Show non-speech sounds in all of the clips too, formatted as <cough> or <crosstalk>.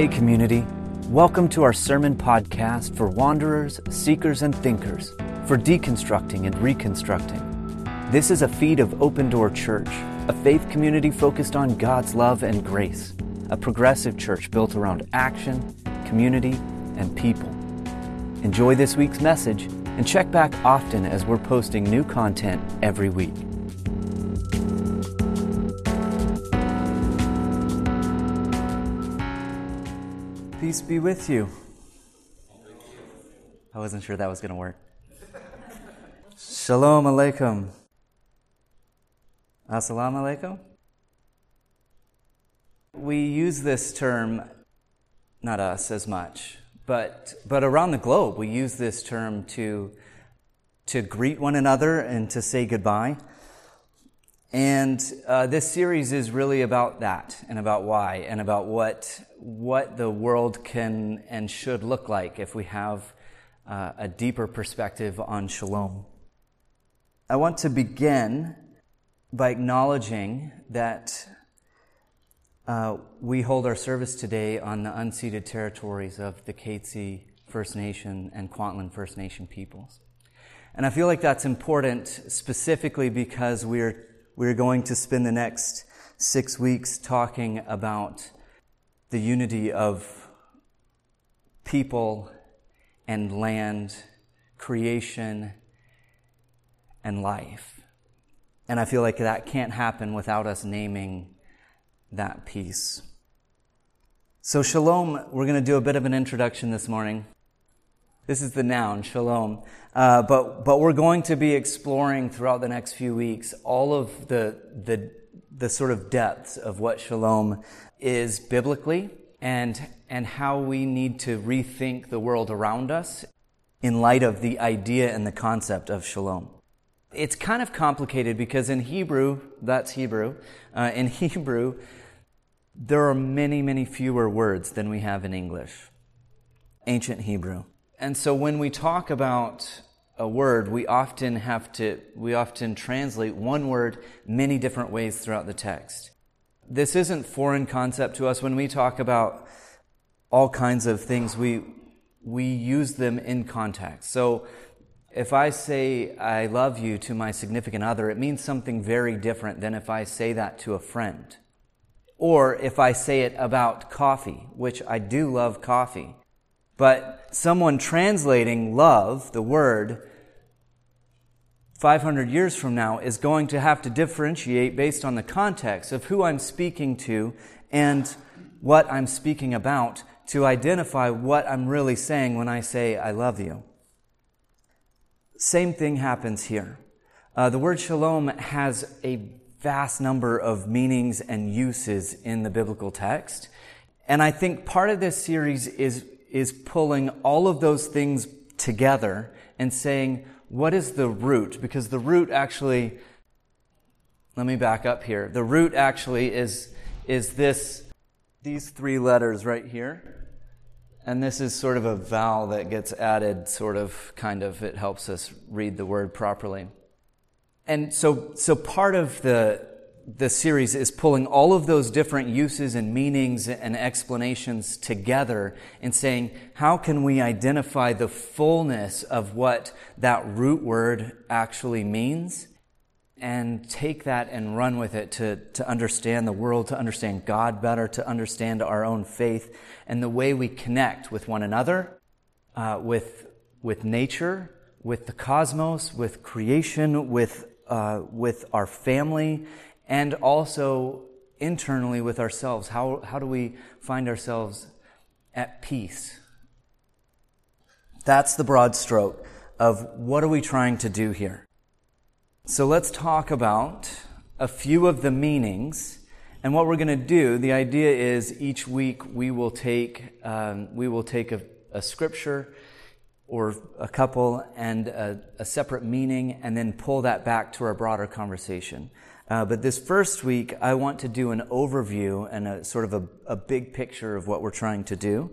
Hey, community. Welcome to our sermon podcast for wanderers, seekers, and thinkers, for deconstructing and reconstructing. This is a feed of Open Door Church, a faith community focused on God's love and grace, a progressive church built around action, community, and people. Enjoy this week's message and check back often as we're posting new content every week. Peace be with you. I wasn't sure that was going to work. Shalom Aleichem. Assalamu alaikum. We use this term, not us as much, but, but around the globe, we use this term to, to greet one another and to say goodbye. And uh, this series is really about that and about why and about what, what the world can and should look like if we have uh, a deeper perspective on shalom. I want to begin by acknowledging that uh, we hold our service today on the unceded territories of the Katzie First Nation and Kwantlen First Nation peoples. And I feel like that's important specifically because we're, we're going to spend the next six weeks talking about the unity of people and land, creation and life. And I feel like that can't happen without us naming that piece. So, shalom, we're going to do a bit of an introduction this morning. This is the noun, shalom. Uh, but, but we're going to be exploring throughout the next few weeks all of the, the, the sort of depths of what shalom is biblically and, and how we need to rethink the world around us in light of the idea and the concept of shalom. It's kind of complicated because in Hebrew, that's Hebrew, uh, in <laughs> Hebrew, there are many, many fewer words than we have in English, ancient Hebrew. And so when we talk about a word, we often have to, we often translate one word many different ways throughout the text. This isn't foreign concept to us. When we talk about all kinds of things, we, we use them in context. So if I say I love you to my significant other, it means something very different than if I say that to a friend. Or if I say it about coffee, which I do love coffee. But someone translating love, the word, 500 years from now is going to have to differentiate based on the context of who I'm speaking to and what I'm speaking about to identify what I'm really saying when I say I love you. Same thing happens here. Uh, the word shalom has a vast number of meanings and uses in the biblical text. And I think part of this series is, is pulling all of those things together and saying, what is the root? Because the root actually, let me back up here. The root actually is, is this, these three letters right here. And this is sort of a vowel that gets added, sort of, kind of, it helps us read the word properly. And so, so part of the, the series is pulling all of those different uses and meanings and explanations together and saying, how can we identify the fullness of what that root word actually means? and take that and run with it to, to understand the world, to understand God better, to understand our own faith and the way we connect with one another, uh, with, with nature, with the cosmos, with creation, with, uh, with our family, and also internally with ourselves. How, how do we find ourselves at peace? That's the broad stroke of what are we trying to do here. So let's talk about a few of the meanings. And what we're going to do, the idea is each week we will take, um, we will take a, a, scripture or a couple and a, a, separate meaning and then pull that back to our broader conversation. Uh, but this first week, I want to do an overview and a sort of a, a big picture of what we're trying to do.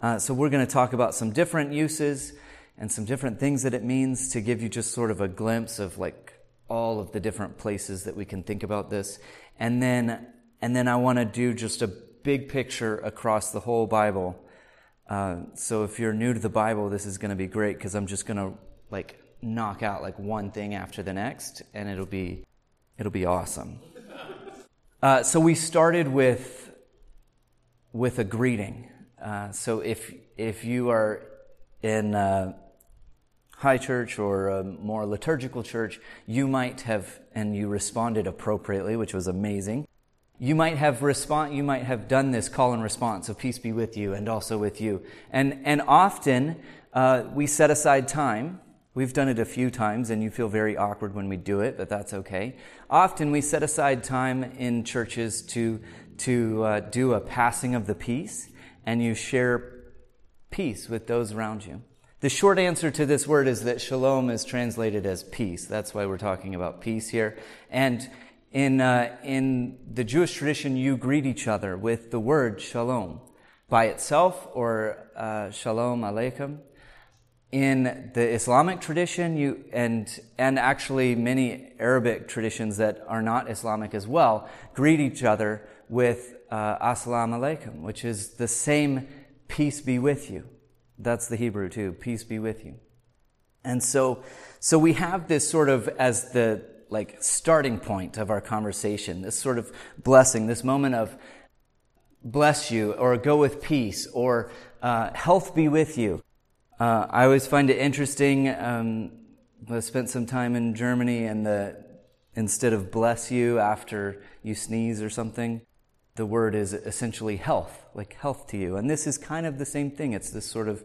Uh, so we're going to talk about some different uses and some different things that it means to give you just sort of a glimpse of like all of the different places that we can think about this. And then, and then I want to do just a, big picture across the whole Bible. Uh, so if you're new to the Bible, this is going to be great because I'm just going to like knock out like one thing after the next, and it'll be it'll be awesome. Uh, so we started with with a greeting. Uh, so if if you are in uh, high church or a more liturgical church, you might have and you responded appropriately, which was amazing. You might have respond, you might have done this call and response of peace be with you and also with you. And, and often, uh, we set aside time. We've done it a few times and you feel very awkward when we do it, but that's okay. Often we set aside time in churches to, to uh, do a passing of the peace and you share peace with those around you. The short answer to this word is that shalom is translated as peace. That's why we're talking about peace here. And in, uh, in the Jewish tradition, you greet each other with the word shalom by itself or uh, shalom aleichem. In the Islamic tradition, you, and, and actually many Arabic traditions that are not Islamic as well, greet each other with uh, assalamu alaikum, which is the same peace be with you. That's the Hebrew too, peace be with you. And so, so we have this sort of as the like starting point of our conversation, this sort of blessing, this moment of bless you or go with peace or uh, health be with you. Uh, I always find it interesting. Um, I spent some time in Germany and the, instead of bless you after you sneeze or something, the word is essentially health, like health to you. And this is kind of the same thing. It's this sort of,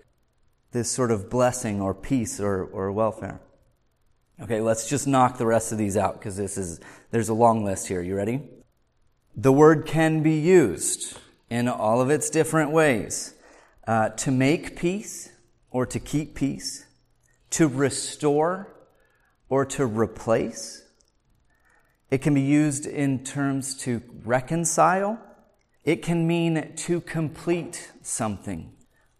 this sort of blessing or peace or, or welfare. Okay, let's just knock the rest of these out because this is, there's a long list here. You ready? The word can be used in all of its different ways uh, to make peace or to keep peace, to restore or to replace. It can be used in terms to reconcile. It can mean to complete something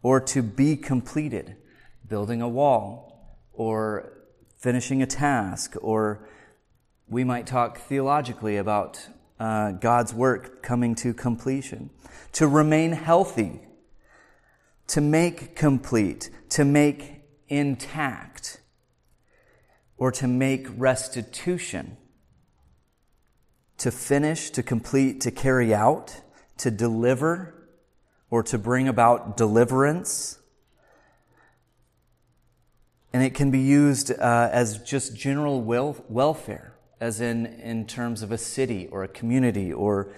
or to be completed, building a wall or finishing a task, or we might talk theologically about uh, God's work coming to completion. To remain healthy, to make complete, to make intact, or to make restitution. To finish, to complete, to carry out, to deliver, or to bring about deliverance and it can be used uh, as just general wel- welfare, as in, in terms of a city or a community or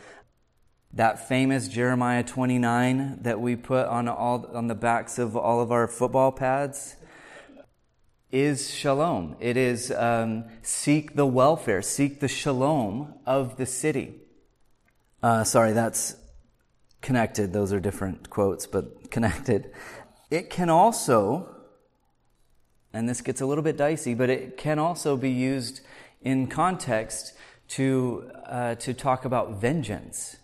that famous Jeremiah 29 that we put on all on the backs of all of our football pads is shalom. It is um, seek the welfare, seek the shalom of the city. Uh, sorry, that's connected. Those are different quotes, but connected. It can also and this gets a little bit dicey, but it can also be used in context to, uh, to talk about vengeance.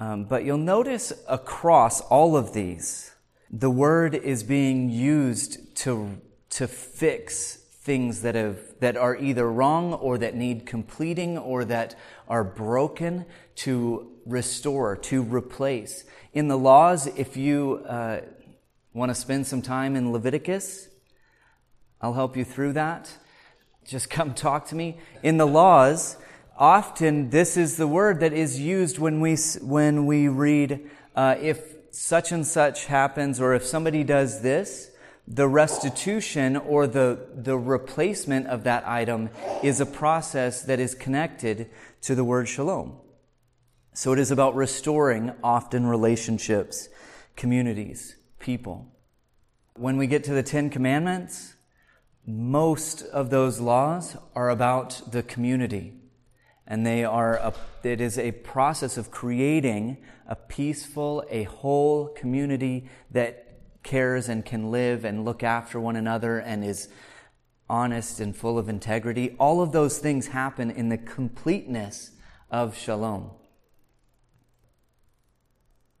Um, but you'll notice across all of these, the word is being used to, to fix things that, have, that are either wrong or that need completing or that are broken to restore, to replace. In the laws, if you uh, want to spend some time in Leviticus, I'll help you through that. Just come <laughs> talk to me. In the laws, often this is the word that is used when we, when we read, uh, if such and such happens, or if somebody does this, the restitution or the, the replacement of that item is a process that is connected to the word shalom. So it is about restoring often relationships, communities, people. When we get to the Ten Commandments, most of those laws are about the community. And they are, a, it is a process of creating a peaceful, a whole community that cares and can live and look after one another and is honest and full of integrity. All of those things happen in the completeness of shalom.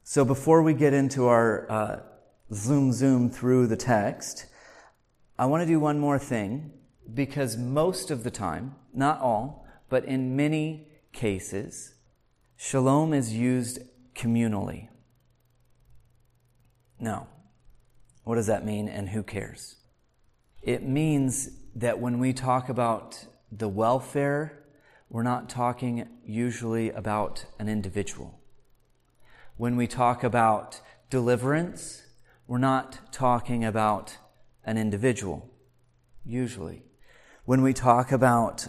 So before we get into our uh, zoom zoom through the text, I want to do one more thing because most of the time, not all, but in many cases, shalom is used communally. No. What does that mean and who cares? It means that when we talk about the welfare, we're not talking usually about an individual. When we talk about deliverance, we're not talking about an individual, usually. When we talk about,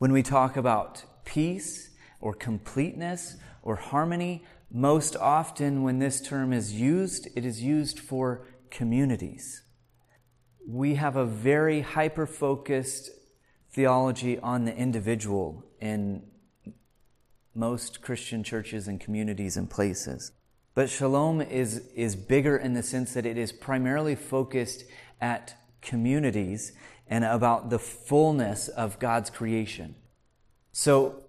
when we talk about peace or completeness or harmony, most often when this term is used, it is used for communities. We have a very hyper focused theology on the individual in most Christian churches and communities and places. But shalom is, is bigger in the sense that it is primarily focused at communities and about the fullness of God's creation. So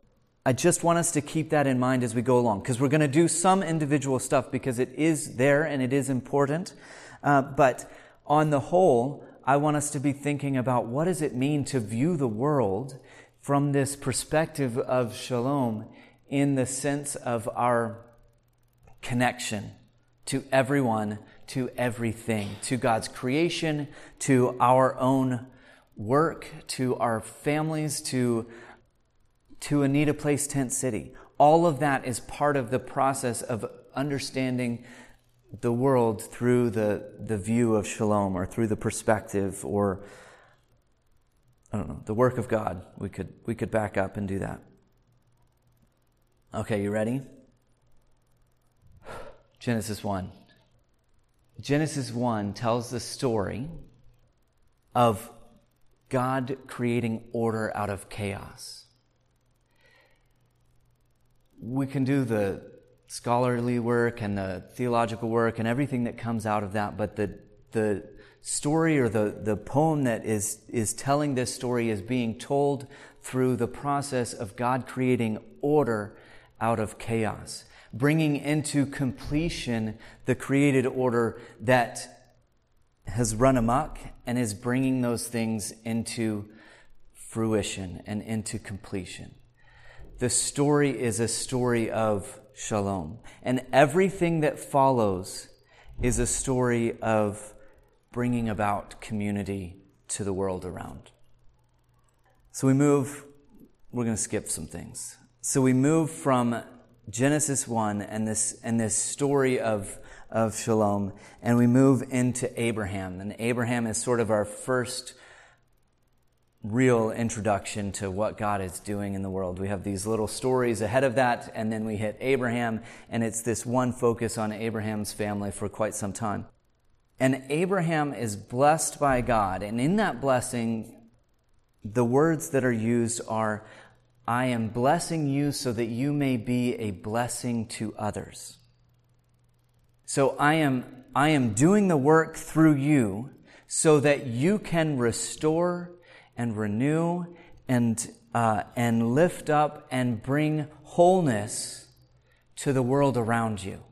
I just want us to keep that in mind as we go along because we're going to do some individual stuff because it is there and it is important. Uh, but on the whole, I want us to be thinking about what does it mean to view the world from this perspective of shalom in the sense of our connection to everyone, to everything, to God's creation, to our own work, to our families, to, to Anita Place Tent City. All of that is part of the process of understanding the world through the, the view of shalom or through the perspective or I don't know, the work of God. We could, we could back up and do that. Okay, you ready? Genesis 1. Genesis 1 tells the story of God creating order out of chaos. We can do the scholarly work and the theological work and everything that comes out of that, but the, the story or the, the poem that is, is telling this story is being told through the process of God creating order out of chaos, bringing into completion the created order that has run amok and is bringing those things into fruition and into completion. The story is a story of shalom. And everything that follows is a story of bringing about community to the world around. So we move, we're going to skip some things. So we move from Genesis 1 and this, and this story of, of shalom, and we move into Abraham. And Abraham is sort of our first real introduction to what God is doing in the world. We have these little stories ahead of that, and then we hit Abraham, and it's this one focus on Abraham's family for quite some time. And Abraham is blessed by God, and in that blessing, the words that are used are, I am blessing you so that you may be a blessing to others. So I am, I am doing the work through you so that you can restore and renew and, uh, and lift up and bring wholeness to the world around you.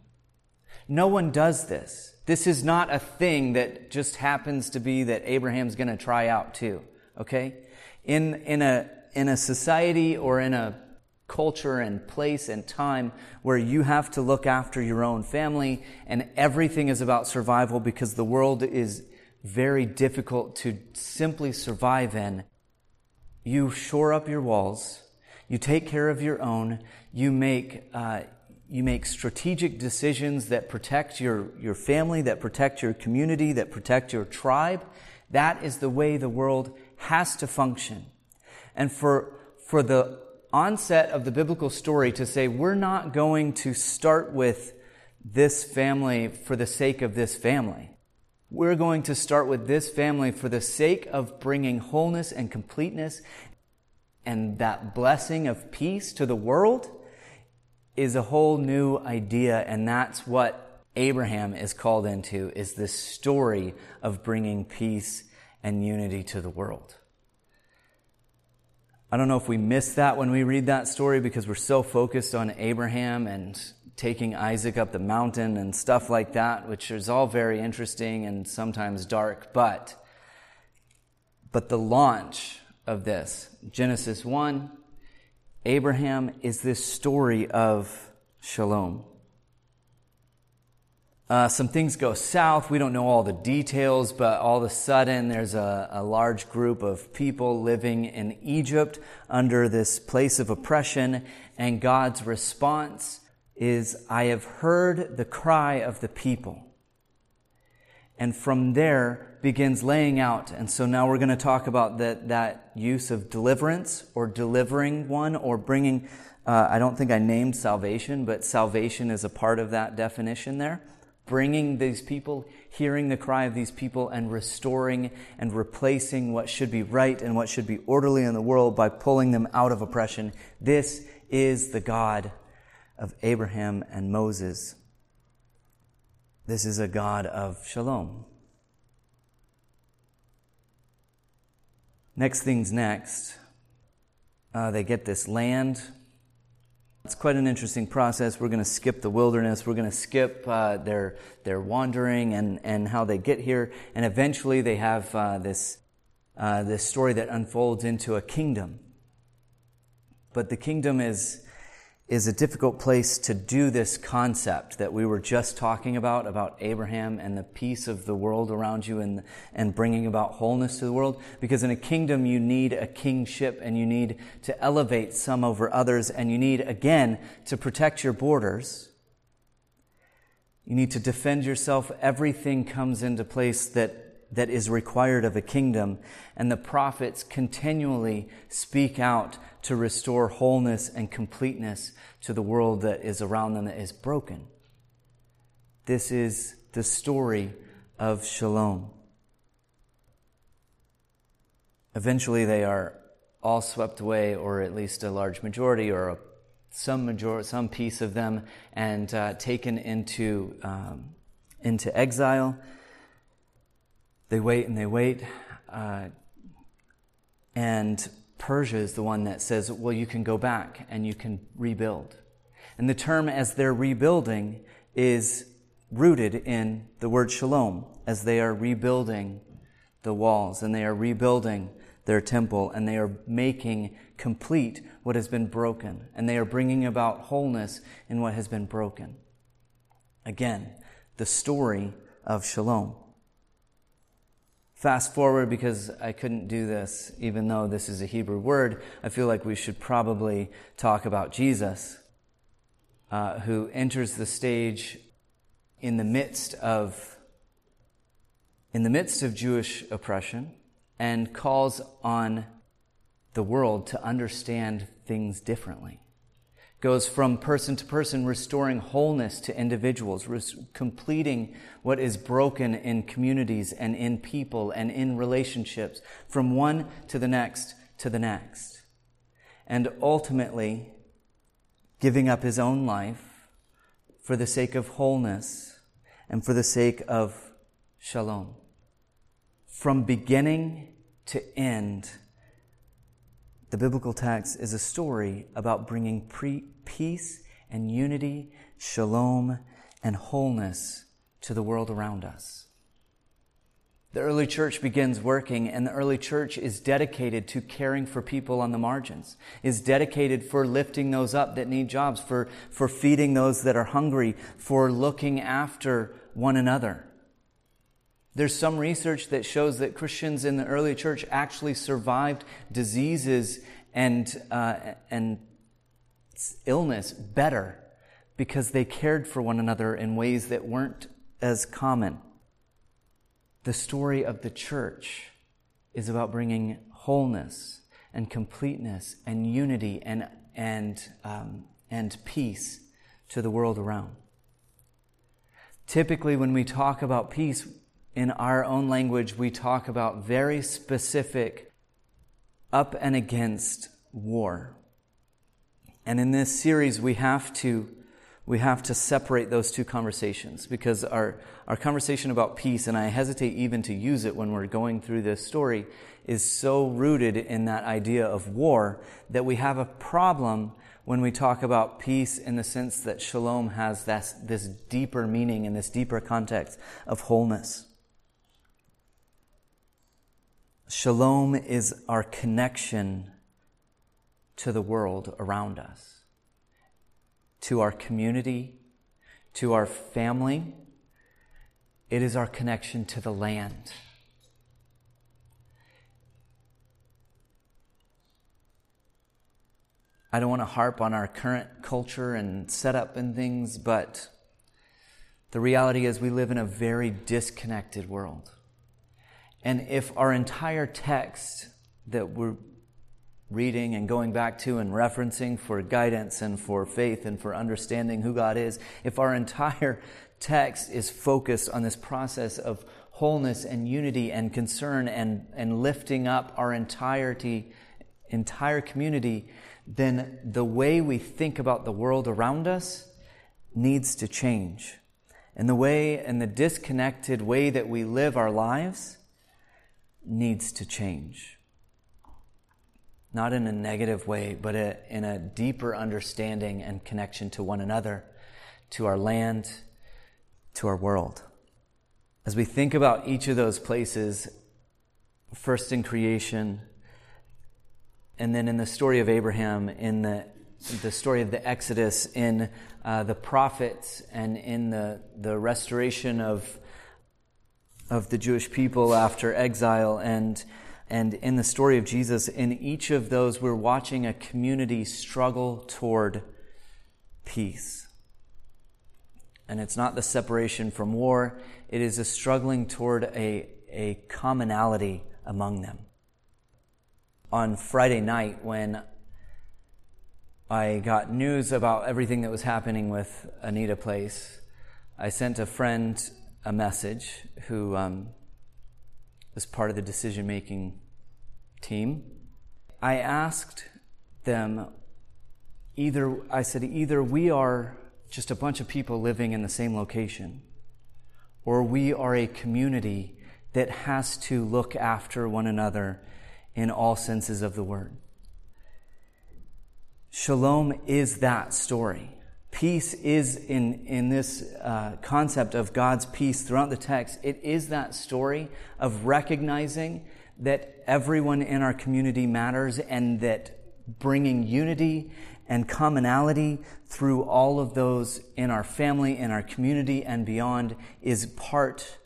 No one does this. This is not a thing that just happens to be that Abraham's going to try out too. Okay? In, in a, in a society or in a culture and place and time where you have to look after your own family and everything is about survival because the world is very difficult to simply survive in, you shore up your walls, you take care of your own, you make, uh, you make strategic decisions that protect your, your family, that protect your community, that protect your tribe. That is the way the world has to function. And for, for the onset of the biblical story to say, we're not going to start with this family for the sake of this family. We're going to start with this family for the sake of bringing wholeness and completeness and that blessing of peace to the world is a whole new idea. And that's what Abraham is called into is this story of bringing peace and unity to the world. I don't know if we miss that when we read that story because we're so focused on Abraham and taking Isaac up the mountain and stuff like that, which is all very interesting and sometimes dark, but, but the launch of this, Genesis 1, Abraham is this story of shalom. Uh, some things go south. We don't know all the details, but all of a sudden there's a, a, large group of people living in Egypt under this place of oppression, and God's response is, I have heard the cry of the people. And from there begins laying out. And so now we're going to talk about that, that use of deliverance or delivering one or bringing, uh, I don't think I named salvation, but salvation is a part of that definition there bringing these people, hearing the cry of these people, and restoring and replacing what should be right and what should be orderly in the world by pulling them out of oppression. This is the God of Abraham and Moses. This is a God of shalom. Next thing's next. Uh, they get this land it's quite an interesting process. We're going to skip the wilderness. We're going to skip uh, their their wandering and and how they get here, and eventually they have uh, this uh, this story that unfolds into a kingdom. But the kingdom is is a difficult place to do this concept that we were just talking about, about Abraham and the peace of the world around you and, and bringing about wholeness to the world. Because in a kingdom, you need a kingship and you need to elevate some over others and you need, again, to protect your borders. You need to defend yourself. Everything comes into place that that is required of a kingdom. And the prophets continually speak out to restore wholeness and completeness to the world that is around them that is broken. This is the story of shalom. Eventually, they are all swept away, or at least a large majority, or a, some major, some piece of them, and uh, taken into um, into exile. They wait and they wait. Uh, and Persia is the one that says, well, you can go back and you can rebuild. And the term as they're rebuilding is rooted in the word shalom, as they are rebuilding the walls and they are rebuilding their temple and they are making complete what has been broken and they are bringing about wholeness in what has been broken. Again, the story of shalom. Fast forward because I couldn't do this, even though this is a Hebrew word, I feel like we should probably talk about Jesus, uh, who enters the stage in the midst of in the midst of Jewish oppression and calls on the world to understand things differently goes from person to person, restoring wholeness to individuals, res- completing what is broken in communities and in people and in relationships, from one to the next to the next. And ultimately, giving up his own life for the sake of wholeness and for the sake of shalom. From beginning to end, the biblical text is a story about bringing pre- peace and unity, shalom, and wholeness to the world around us. The early church begins working, and the early church is dedicated to caring for people on the margins, is dedicated for lifting those up that need jobs, for, for feeding those that are hungry, for looking after one another. There's some research that shows that Christians in the early church actually survived diseases and, uh, and illness better because they cared for one another in ways that weren't as common. The story of the church is about bringing wholeness and completeness and unity and, and, um, and peace to the world around. Typically, when we talk about peace, in our own language, we talk about very specific up and against war. And in this series, we have to, we have to separate those two conversations because our, our conversation about peace, and I hesitate even to use it when we're going through this story, is so rooted in that idea of war that we have a problem when we talk about peace in the sense that shalom has this, this deeper meaning and this deeper context of wholeness. Shalom is our connection to the world around us, to our community, to our family, it is our connection to the land. I don't want to harp on our current culture and setup and things, but the reality is we live in a very disconnected world. And if our entire text that we're reading and going back to and referencing for guidance and for faith and for understanding who God is, if our entire text is focused on this process of wholeness and unity and concern and, and lifting up our entirety, entire community, then the way we think about the world around us needs to change. And the way and the disconnected way that we live our lives needs to change. Not in a negative way, but in a deeper understanding and connection to one another, to our land, to our world. As we think about each of those places, first in creation, and then in the story of Abraham, in the, the story of the Exodus, in uh, the prophets, and in the, the restoration of, of the Jewish people after exile, and, and in the story of Jesus, in each of those, we're watching a community struggle toward peace. And it's not the separation from war, it is a struggling toward a, a commonality among them on Friday night when I got news about everything that was happening with Anita Place. I sent a friend a message who um, was part of the decision making team. I asked them either, I said, either we are just a bunch of people living in the same location, or we are a community that has to look after one another in all senses of the word. Shalom is that story. Peace is in, in this uh, concept of God's peace throughout the text. It is that story of recognizing that everyone in our community matters and that bringing unity and commonality through all of those in our family, in our community, and beyond is part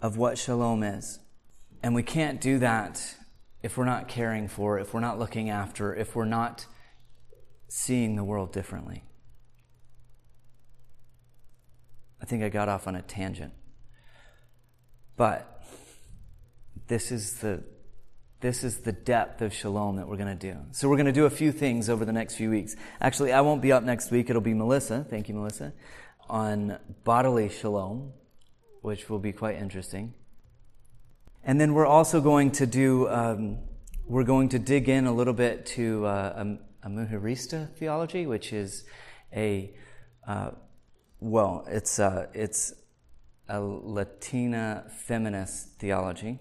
of what shalom is. And we can't do that if we're not caring for, if we're not looking after, if we're not seeing the world differently. I think I got off on a tangent. But this is the this is the depth of shalom that we're going to do. So we're going to do a few things over the next few weeks. Actually, I won't be up next week. It'll be Melissa. Thank you, Melissa. On bodily shalom, which will be quite interesting. And then we're also going to do, um, we're going to dig in a little bit to uh, a, a Mujerista theology, which is a, uh, well, it's, uh, it's a Latina feminist theology,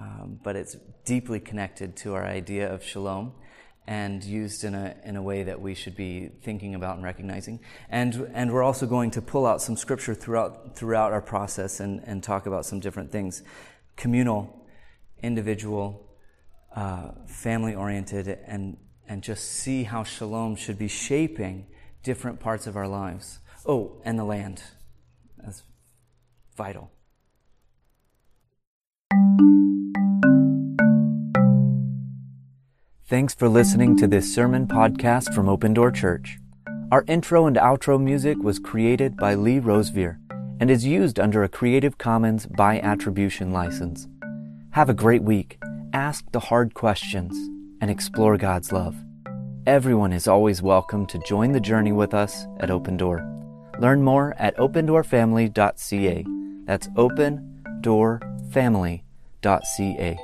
um, but it's deeply connected to our idea of shalom and used in a, in a way that we should be thinking about and recognizing. And, and we're also going to pull out some scripture throughout, throughout our process and, and talk about some different things communal, individual, uh, family oriented, and, and just see how shalom should be shaping different parts of our lives. Oh, and the land. That's vital. Thanks for listening to this sermon podcast from Open Door Church. Our intro and outro music was created by Lee Rosevere and is used under a Creative Commons by attribution license. Have a great week. Ask the hard questions and explore God's love. Everyone is always welcome to join the journey with us at Open Door. Learn more at opendoorfamily.ca. That's opendoorfamily.ca.